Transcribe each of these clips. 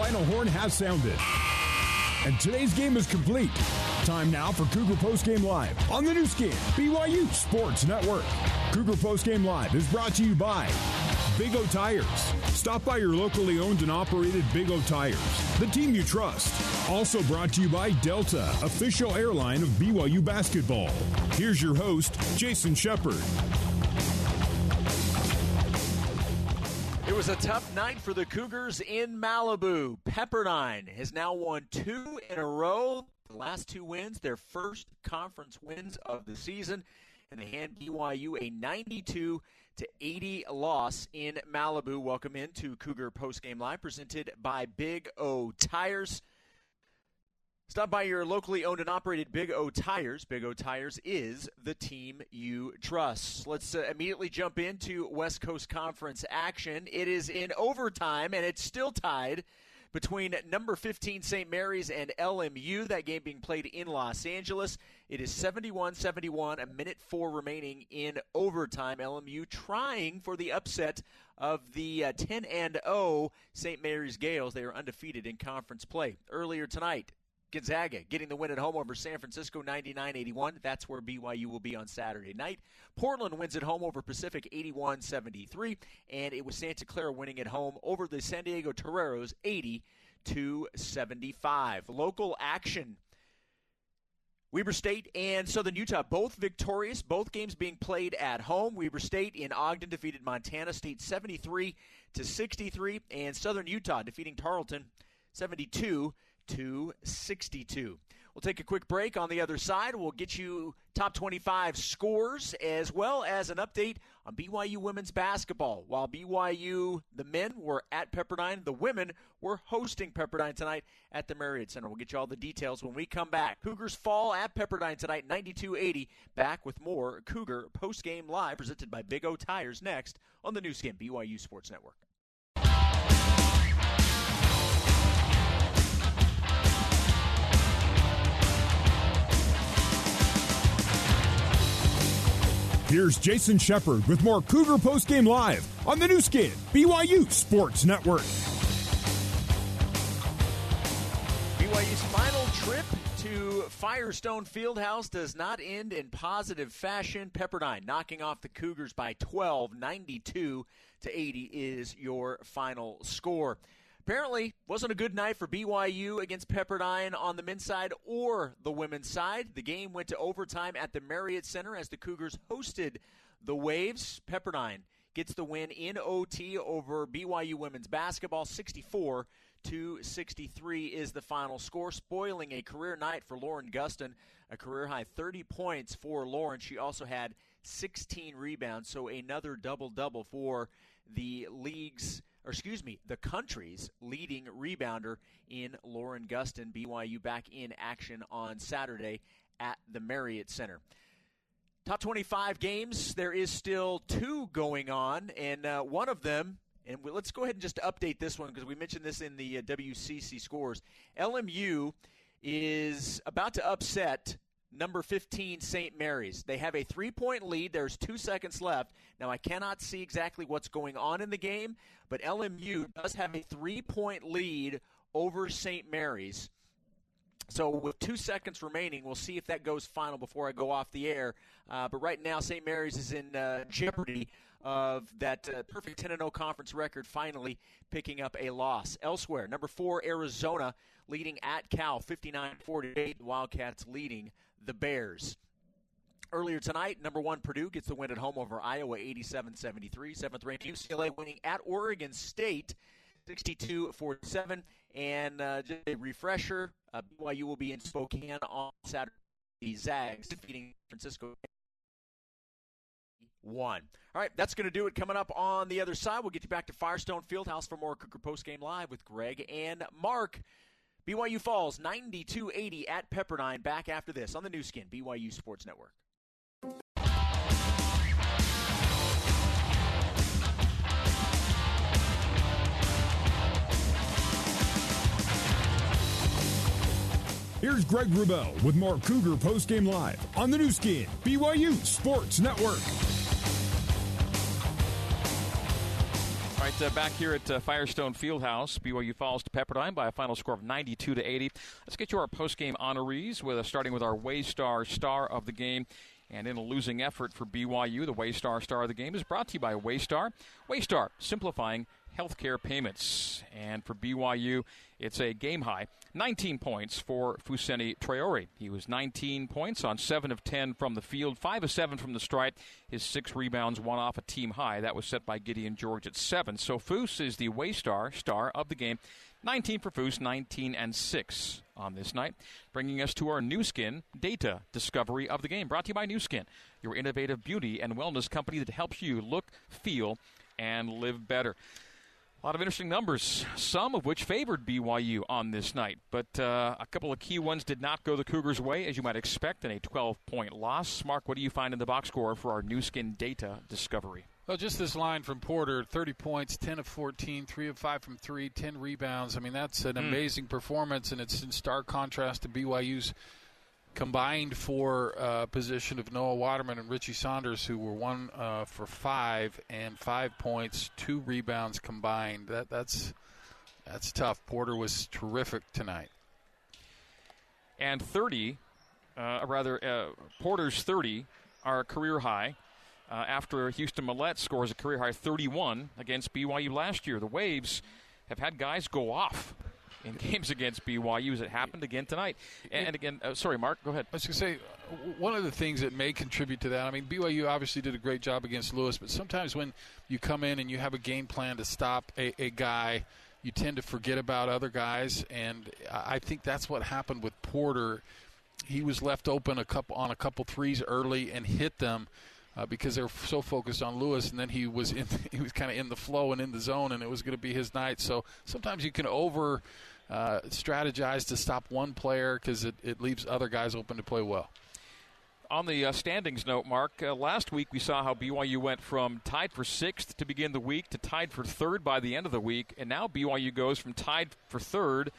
final horn has sounded. And today's game is complete. Time now for Cougar Postgame Live on the Nu Skin, BYU Sports Network. Cougar Postgame Live is brought to you by Big O Tires. Stop by your locally owned and operated Big O Tires, the team you trust. Also brought to you by Delta, official airline of BYU basketball. Here's your host, Jason Shepard. Was a tough night for the Cougars in Malibu. Pepperdine has now won two in a row. The last two wins, their first conference wins of the season, and they hand BYU a 92 to 80 loss in Malibu. Welcome into Cougar Postgame Live, presented by Big O Tires. Stop by your locally owned and operated Big O Tires. Big O Tires is the team you trust. Let's uh, immediately jump into West Coast Conference action. It is in overtime, and it's still tied between number 15 St. Mary's and LMU. That game being played in Los Angeles. It is 71 71, a minute four remaining in overtime. LMU trying for the upset of the uh, 10 and 0 St. Mary's Gaels. They are undefeated in conference play. Earlier tonight, Gonzaga getting the win at home over San Francisco 99 81. That's where BYU will be on Saturday night. Portland wins at home over Pacific 81 73. And it was Santa Clara winning at home over the San Diego Toreros 80 75. Local action. Weber State and Southern Utah both victorious, both games being played at home. Weber State in Ogden defeated Montana State 73 to 63 and Southern Utah defeating Tarleton 72 to 62. We'll take a quick break on the other side. We'll get you top 25 scores as well as an update on BYU women's basketball. While BYU, the men, were at Pepperdine, the women were hosting Pepperdine tonight at the Marriott Center. We'll get you all the details when we come back. Cougars fall at Pepperdine tonight, 92 80. Back with more Cougar post game live presented by Big O Tires next on the Nu Skin BYU Sports Network. Here's Jason Shepard with more Cougar Post Game Live on the Nu Skin, BYU Sports Network. BYU's final trip to Firestone Fieldhouse does not end in positive fashion. Pepperdine knocking off the Cougars by 12, 92 to 80 is your final score. Apparently, wasn't a good night for BYU against Pepperdine on the men's side or the women's side. The game went to overtime at the Marriott Center as the Cougars hosted the Waves. Pepperdine gets the win in OT over BYU women's basketball 64 to 63 is the final score, spoiling a career night for Lauren Gustin, a career high 30 points for Lauren. She also had 16 rebounds, so another double double for the league's or excuse me, the country's leading rebounder in Lauren Gustin. BYU back in action on Saturday at the Marriott Center. Top 25 games, there is still two going on, and uh, one of them, and we, let's go ahead and just update this one because we mentioned this in the uh, WCC scores. LMU is about to upset number 15 St. Mary's. They have a three point lead. There's two seconds left. Now, I cannot see exactly what's going on in the game, but LMU does have a three point lead over St. Mary's. So, with two seconds remaining, we'll see if that goes final before I go off the air. Uh, but right now, St. Mary's is in uh, jeopardy of that uh, perfect 10 0 conference record finally picking up a loss. Elsewhere, number four, Arizona leading at Cal 59 48. Wildcats leading the Bears. Earlier tonight, number one Purdue gets the win at home over Iowa 87 73. Seventh ranked UCLA winning at Oregon State 62 47. And uh, just a refresher uh, BYU will be in Spokane on Saturday. The Zags defeating Francisco one. All right, that's going to do it. Coming up on the other side, we'll get you back to Firestone Fieldhouse for more Cougar Post Game Live with Greg and Mark. BYU falls 92 80 at Pepperdine. Back after this on the Nu Skin, BYU Sports Network. Here's Greg Wrubell with Mark Cougar Post Game Live on the Nu Skin, BYU Sports Network. All right, uh, back here at uh, Firestone Fieldhouse, BYU falls to Pepperdine by a final score of 92 to 80. Let's get to our post-game honorees, with uh, starting with our Waystar star of the game. And in a losing effort for BYU, the Waystar star of the game is brought to you by Waystar. Waystar, simplifying healthcare payments. And for BYU, it's a game high 19 points for Fousseyni Traore. He was 19 points on 7 of 10 from the field, 5 of 7 from the stripe. His six rebounds, one off a team high. That was set by Gideon George at 7. So Foose is the Waystar star of the game. 19 for Foose, 19 and 6 on this night. Bringing us to our Nu Skin data discovery of the game. Brought to you by Nu Skin, your innovative beauty and wellness company that helps you look, feel, and live better. A lot of interesting numbers, some of which favored BYU on this night, but uh, a couple of key ones did not go the Cougars' way, as you might expect, in a 12 point loss. Mark, what do you find in the box score for our Nu Skin data discovery? Well, just this line from Porter 30 points, 10 of 14, 3 of 5 from 3, 10 rebounds. I mean, that's an mm. amazing performance, and it's in stark contrast to BYU's combined for uh, position of Noah Waterman and Richie Saunders, who were one uh, for five and five points, two rebounds combined. That that's that's tough. Porter was terrific tonight. And 30, uh, rather, uh, Porter's 30 are career high. Uh, after Houston Mallette scores a career high 31 against BYU last year, the Waves have had guys go off in games against BYU as it happened again tonight. And, and again, uh, sorry, Mark, go ahead. I was going to say, one of the things that may contribute to that, I mean, BYU obviously did a great job against Lewis, but sometimes when you come in and you have a game plan to stop a, a guy, you tend to forget about other guys, and I think that's what happened with Porter. He was left open a couple on a couple threes early and hit them uh, because they're so focused on Lewis, and then he was in he was kind of in the flow and in the zone, and it was going to be his night. So sometimes you can over uh, strategize to stop one player because it, it leaves other guys open to play well. On the uh, standings note, Mark, uh, last week we saw how BYU went from tied for sixth to begin the week to tied for third by the end of the week, and now BYU goes from tied for third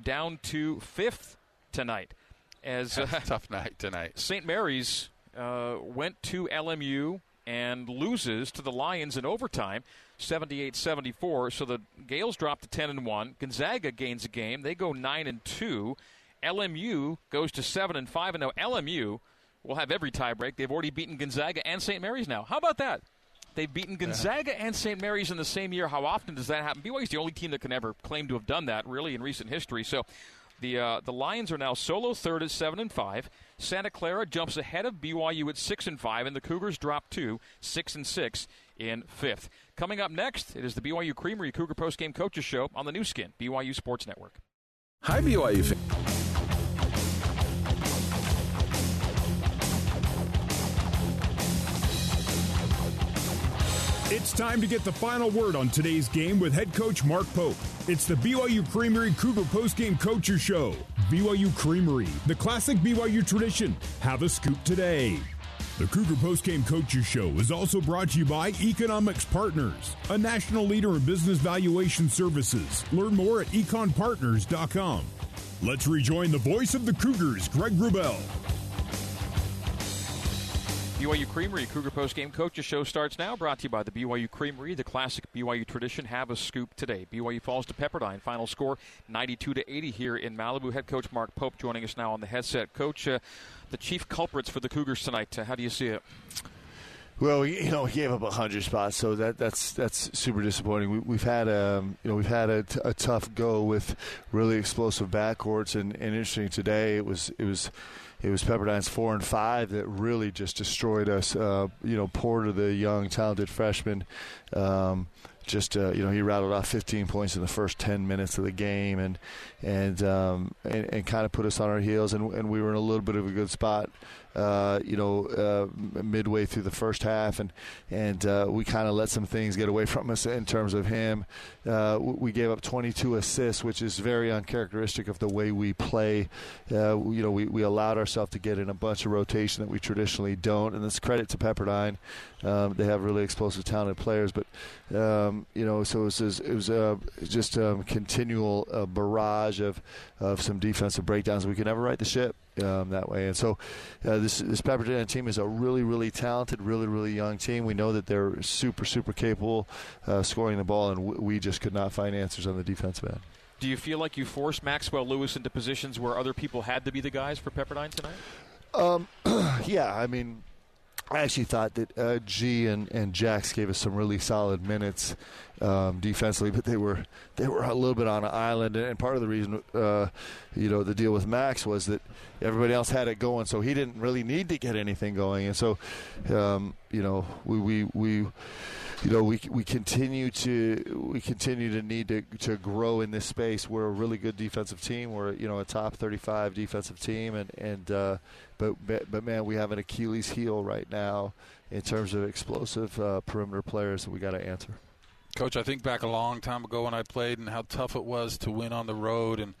down to fifth tonight. As uh, tough night tonight. St. Mary's uh, went to LMU and loses to the Lions in overtime, 78-74. So the Gaels drop to 10 and 1. Gonzaga gains a game. They go 9 and 2. LMU goes to 7 and 5 and now LMU will have every tiebreak. They've already beaten Gonzaga and St. Mary's now. How about that? They've beaten Gonzaga yeah. and St. Mary's in the same year. How often does that happen? BYU's the only team that can ever claim to have done that, really, in recent history. So the uh, the Lions are now solo third at seven and five. Santa Clara jumps ahead of BYU at six and five, and the Cougars drop two, six and six in fifth. Coming up next, it is the BYU Creamery Cougar Post Game Coaches Show on the Nu Skin BYU Sports Network. Hi, BYU fans. It's time to get the final word on today's game with head coach Mark Pope. It's the BYU Creamery Cougar Postgame Coacher Show. BYU Creamery, the classic BYU tradition. Have a scoop today. The Cougar Postgame Coaches Show is also brought to you by Economics Partners, a national leader in business valuation services. Learn more at econpartners.com. Let's rejoin the voice of the Cougars, Greg Wrubell. BYU Creamery Cougar Post Game Coaches Show starts now. Brought to you by the BYU Creamery, the classic BYU tradition. Have a scoop today. BYU falls to Pepperdine. Final score 92 to 80 here in Malibu. Head coach Mark Pope joining us now on the headset. Coach, uh, the chief culprits for the Cougars tonight. Uh, how do you see it? Well, you know, he gave up hundred spots, so that that's that's super disappointing. We, have had a um, you know we've had a, t- a tough go with really explosive backcourts, and, and interesting today it was it was it was Pepperdine's four and five that really just destroyed us. Uh, you know, Porter, the young, talented freshman, um, just uh, you know he rattled off 15 points in the first 10 minutes of the game, and and um, and, and kind of put us on our heels, and, and we were in a little bit of a good spot uh, you know, uh, midway through the first half, and and uh, we kind of let some things get away from us in terms of him. Uh, we gave up 22 assists, which is very uncharacteristic of the way we play. Uh, you know, we, we allowed ourselves to get in a bunch of rotation that we traditionally don't, and it's credit to Pepperdine. Um, they have really explosive, talented players, but um, you know, so it was, it was uh, just a continual barrage of of some defensive breakdowns. We could never right the ship um, that way. And so uh, this this Pepperdine team is a really really talented, really really young team. We know that they're super super capable uh, scoring the ball, and w- we just could not find answers on the defensive end. Do you feel like you forced Maxwell Lewis into positions where other people had to be the guys for Pepperdine tonight? Um, yeah, I mean, I actually thought that uh, G and, and Jax gave us some really solid minutes um, defensively, but they were they were a little bit on an island. And part of the reason, uh, you know, the deal with Max was that everybody else had it going, so he didn't really need to get anything going. And so, um, you know, we we we you know, we we continue to we continue to need to to grow in this space. We're a really good defensive team. We're you know a top 35 defensive team, and and uh, but but man, we have an Achilles heel right now in terms of explosive uh, perimeter players that we got to answer. Coach, I think back a long time ago when I played and how tough it was to win on the road and.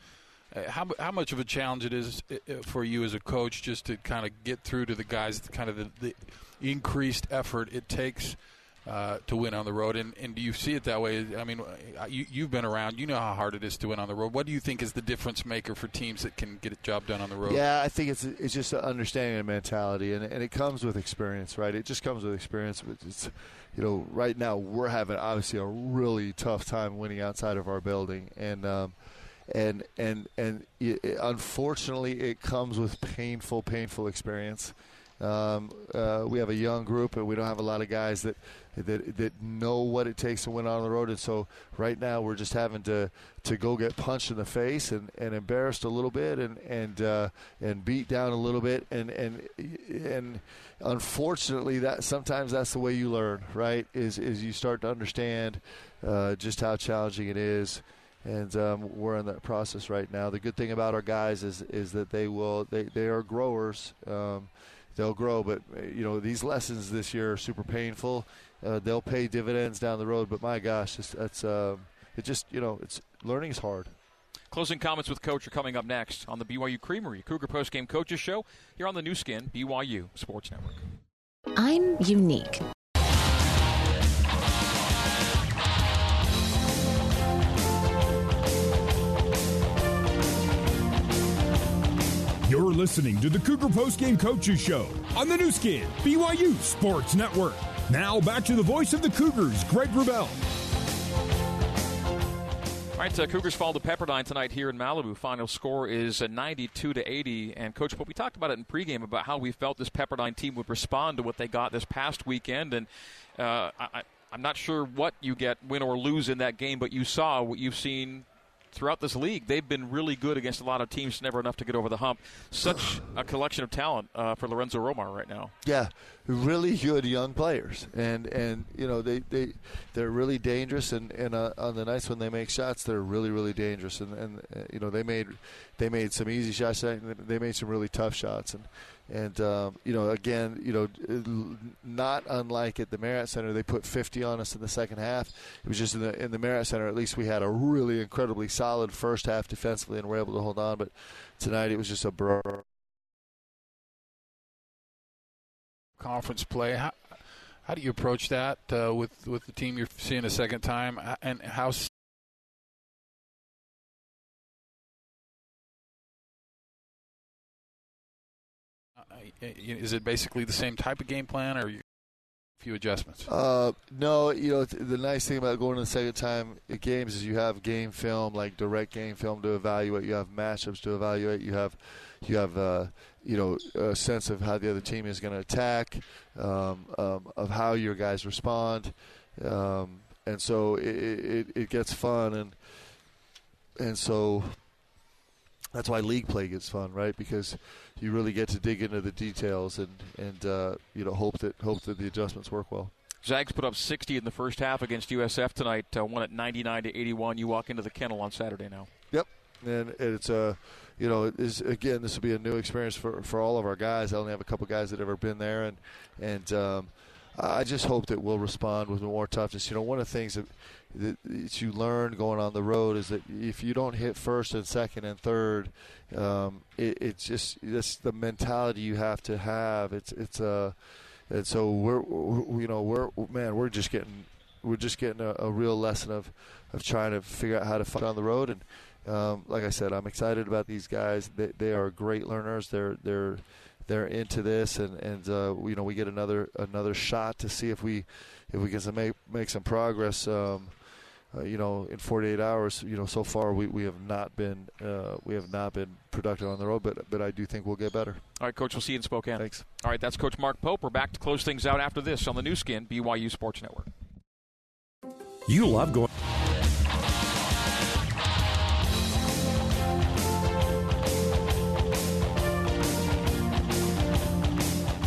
Uh, how, how much of a challenge it is uh, uh, for you as a coach just to kind of get through to the guys, kind of the, the increased effort it takes uh, to win on the road. And, and do you see it that way? I mean, uh, you, you've been around. You know how hard it is to win on the road. What do you think is the difference maker for teams that can get a job done on the road? Yeah, I think it's it's just an understanding and mentality, and, and it comes with experience, right? It just comes with experience. But It's, you know, right now we're having obviously a really tough time winning outside of our building, and um, and and and it, unfortunately, it comes with painful, painful experience. Um, uh, we have a young group, and we don't have a lot of guys that that that know what it takes to win on the road. And so right now we're just having to to go get punched in the face and, and embarrassed a little bit and and uh, and beat down a little bit. And and and unfortunately, that sometimes that's the way you learn. Right? Is is you start to understand uh, just how challenging it is and um, we're in that process right now. The good thing about our guys is is that they will they, they are growers. Um, they'll grow. But you know, these lessons this year are super painful. Uh, they'll pay dividends down the road. But my gosh, it's, that's uh, it. Just you know, it's learning is hard. Closing comments with Coach are coming up next on the BYU Creamery Cougar Post Game Coaches Show here on the Nu Skin BYU Sports Network. I'm unique. Listening to the Cougar Post Game Coaches Show on the Nu Skin, BYU Sports Network. Now back to the voice of the Cougars, Greg Wrubell. All right, uh, Cougars fall to Pepperdine tonight here in Malibu. Final score is uh, 92 to 80. And Coach, but we talked about it in pregame about how we felt this Pepperdine team would respond to what they got this past weekend. And uh, I, I'm not sure what you get, win or lose in that game, but you saw what you've seen throughout this league, they've been really good against a lot of teams, never enough to get over the hump. Such a collection of talent uh, for Lorenzo Romar right now. Yeah, really good young players, and and you know they they they're really dangerous, and and uh, on the nights when they make shots, they're really really dangerous, and and uh, you know they made they made some easy shots, they made some really tough shots, and and um, you know, again, you know, not unlike at the Marriott Center, they put 50 on us in the second half. It was just in the in the Marriott Center. At least we had a really incredibly solid first half defensively, and were able to hold on. But tonight it was just a. Conference play. How, how do you approach that uh, with with the team you're seeing a second time, and how is it basically the same type of game plan, or a few adjustments? Uh, no, you know the nice thing about going to the second time games is you have game film, like direct game film to evaluate. You have matchups to evaluate. You have you have uh, you know a sense of how the other team is going to attack, um, um, of how your guys respond, um, and so it, it, it gets fun and and so that's why league play gets fun, right? Because you really get to dig into the details and and uh, you know hope that hope that the adjustments work well. Zags put up 60 in the first half against USF tonight. Uh, won at 99 to 81. You walk into the kennel on Saturday now. Yep, and it's a, uh, you know, is again this will be a new experience for for all of our guys. I only have a couple guys that have ever been there, and and um, I just hope that we'll respond with more toughness. You know, one of the things that that you learn going on the road is that if you don't hit first and second and third, um, it, it's just that's the mentality you have to have. It's it's a uh, and so we're, we're you know we're man we're just getting we're just getting a, a, real lesson of of trying to figure out how to fight on the road and um, like I said, I'm excited about these guys. They, they are great learners. They're they're they're into this, and and uh, you know we get another another shot to see if we if we can make make some progress. Um, uh, you know, in 48 hours, you know, so far we, we have not been uh, we have not been productive on the road, but but I do think we'll get better. All right, Coach. We'll see you in Spokane. Thanks. All right, that's Coach Mark Pope. We're back to close things out after this on the Nu Skin BYU Sports Network. You love going.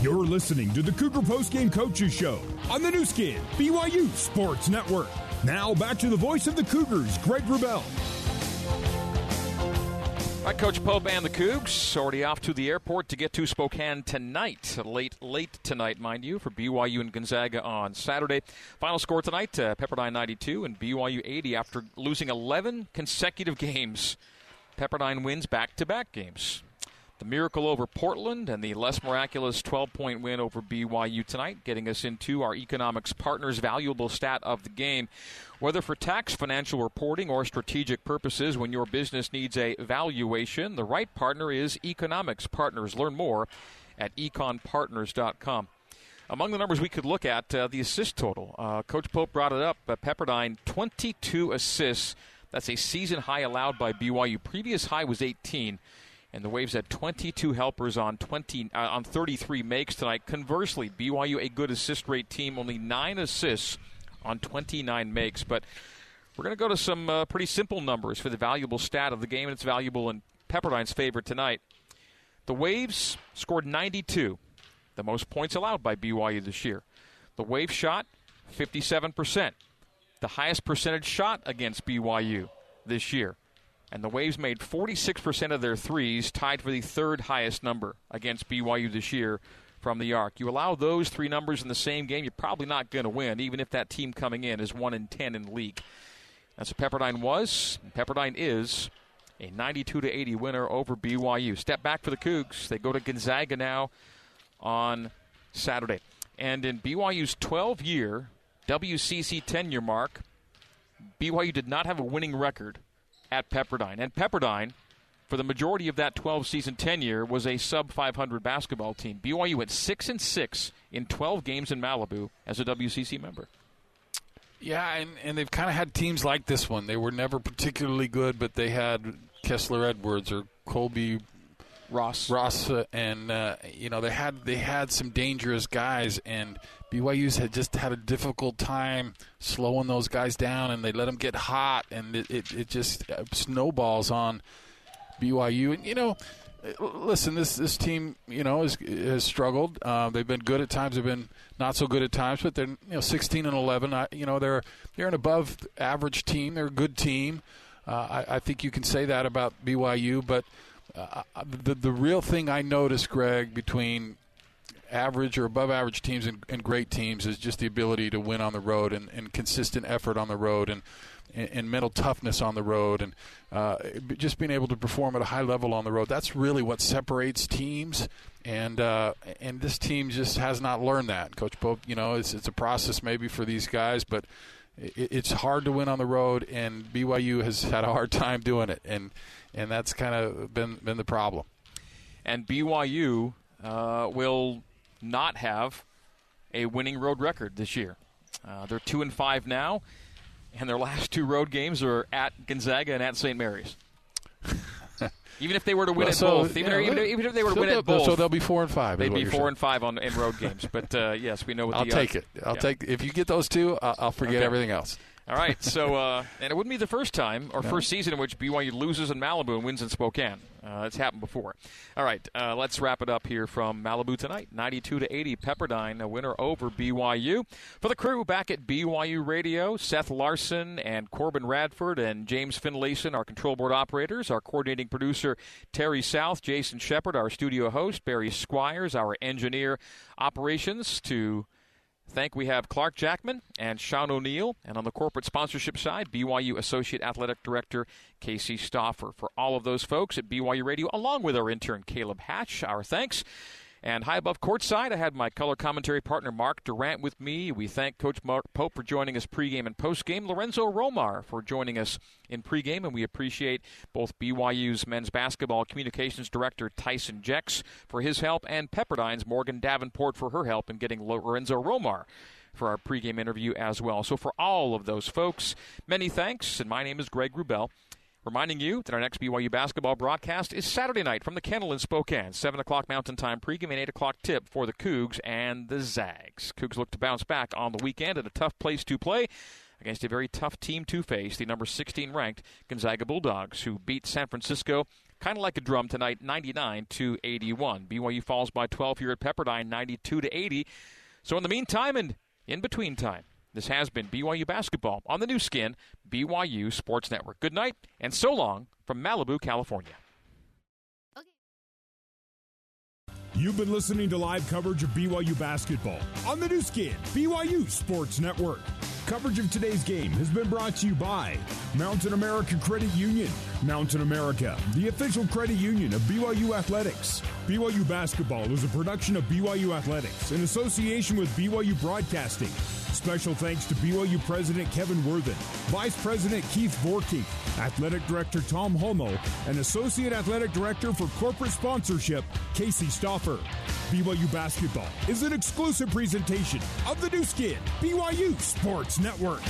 You're listening to the Cougar Postgame Coaches Show on the Nu Skin, BYU Sports Network. Now back to the voice of the Cougars, Greg Wrubell. All right, Coach Pope and the Cougs already off to the airport to get to Spokane tonight. Late, late tonight, mind you, for BYU and Gonzaga on Saturday. Final score tonight: uh, Pepperdine 92 and BYU 80 after losing 11 consecutive games. Pepperdine wins back-to-back games. The miracle over Portland and the less miraculous 12 point win over BYU tonight, getting us into our economics partners' valuable stat of the game. Whether for tax, financial reporting, or strategic purposes, when your business needs a valuation, the right partner is Economics Partners. Learn more at econpartners.com. Among the numbers we could look at, uh, the assist total. Uh, Coach Pope brought it up. Uh, Pepperdine, 22 assists. That's a season high allowed by BYU. Previous high was 18 and the Waves had 22 helpers on 20 uh, on 33 makes tonight. Conversely, BYU a good assist rate team, only nine assists on 29 makes. But we're going to go to some uh, pretty simple numbers for the valuable stat of the game, and it's valuable in Pepperdine's favor tonight. The Waves scored 92, the most points allowed by BYU this year. The Waves shot 57%, the highest percentage shot against BYU this year. And the Waves made 46% of their threes, tied for the third highest number against BYU this year from the arc. You allow those three numbers in the same game, you're probably not going to win, even if that team coming in is 1 in 10 in the league. That's what Pepperdine was. Pepperdine is a 92 to 80 winner over BYU. Step back for the Cougs. They go to Gonzaga now on Saturday. And in BYU's 12 year WCC tenure mark, BYU did not have a winning record at Pepperdine. And Pepperdine, for the majority of that 12 season tenure, was a sub 500 basketball team. BYU went 6 and 6 in 12 games in Malibu as a WCC member. Yeah, and, and they've kind of had teams like this one. They were never particularly good, but they had Kessler Edwards or Colby Ross. Ross, uh, and uh, you know they had they had some dangerous guys, and BYU's had just had a difficult time slowing those guys down, and they let them get hot, and it it, it just uh, snowballs on BYU. And you know, listen, this this team you know has has struggled. Uh, they've been good at times. They've been not so good at times, but they're you know 16 and 11. I, you know they're they're an above average team. They're a good team. Uh, I, I think you can say that about BYU, but uh, the the real thing I notice, Greg, between average or above average teams and, and, great teams is just the ability to win on the road and, and consistent effort on the road and, and, and mental toughness on the road and uh, just being able to perform at a high level on the road. That's really what separates teams. And uh, and this team just has not learned that. Coach Pope, you know, it's, it's a process maybe for these guys, but it, it's hard to win on the road, and BYU has had a hard time doing it. And and that's kind of been been the problem. And BYU uh, will not have a winning road record this year. Uh, they're two and five now, and their last two road games are at Gonzaga and at St. Mary's. even if they were to win well, at so, both, even, yeah, even, even, if they were to so win at both, so they'll be four and five. They'd be four saying. and five on in road games. But uh, yes, we know what I'll the, take it. I'll yeah. take if you get those two. I'll, I'll forget Okay. everything else. All right, so uh, and it wouldn't be the first time or first season in which BYU loses in Malibu and wins in Spokane. Uh, it's happened before. All right, uh, let's wrap it up here from Malibu tonight. 92 to 80, Pepperdine, a winner over BYU. For the crew back at BYU Radio, Seth Larson and Corbin Radford and James Finlayson, our control board operators, our coordinating producer Terry South, Jason Shepard, our studio host Barry Squires, our engineer operations to Thank we have Clark Jackman and Sean O'Neill, and on the corporate sponsorship side, BYU Associate Athletic Director Casey Stoffer. For all of those folks at BYU Radio, along with our intern Caleb Hatch, our thanks. And high above courtside, I had my color commentary partner Mark Durrant with me. We thank Coach Mark Pope for joining us pregame and postgame, Lorenzo Romar for joining us in pregame, and we appreciate both BYU's men's basketball communications director Tyson Jex for his help and Pepperdine's Morgan Davenport for her help in getting Lorenzo Romar for our pregame interview as well. So for all of those folks, many thanks, and my name is Greg Wrubell. Reminding you that our next BYU basketball broadcast is Saturday night from the Kennel in Spokane. 7 o'clock Mountain Time pregame and 8 o'clock tip for the Cougs and the Zags. Cougs look to bounce back on the weekend at a tough place to play against a very tough team to face, the number 16 ranked Gonzaga Bulldogs, who beat San Francisco kind of like a drum tonight, 99 to 81. BYU falls by 12 here at Pepperdine, 92 to 80. So in the meantime and in between time, this has been BYU Basketball on the Nu Skin, BYU Sports Network. Good night and so long from Malibu, California. You've been listening to live coverage of BYU basketball on the Nu Skin, BYU Sports Network. Coverage of today's game has been brought to you by Mountain America Credit Union. Mountain America, the official credit union of BYU Athletics. BYU Basketball is a production of BYU Athletics in association with BYU Broadcasting. Special thanks to BYU President Kevin Worthen, Vice President Keith Vorkink, Athletic Director Tom Holmoe, and Associate Athletic Director for Corporate Sponsorship, Casey Stoffer. BYU Basketball is an exclusive presentation of the Nu Skin, BYU Sports Network.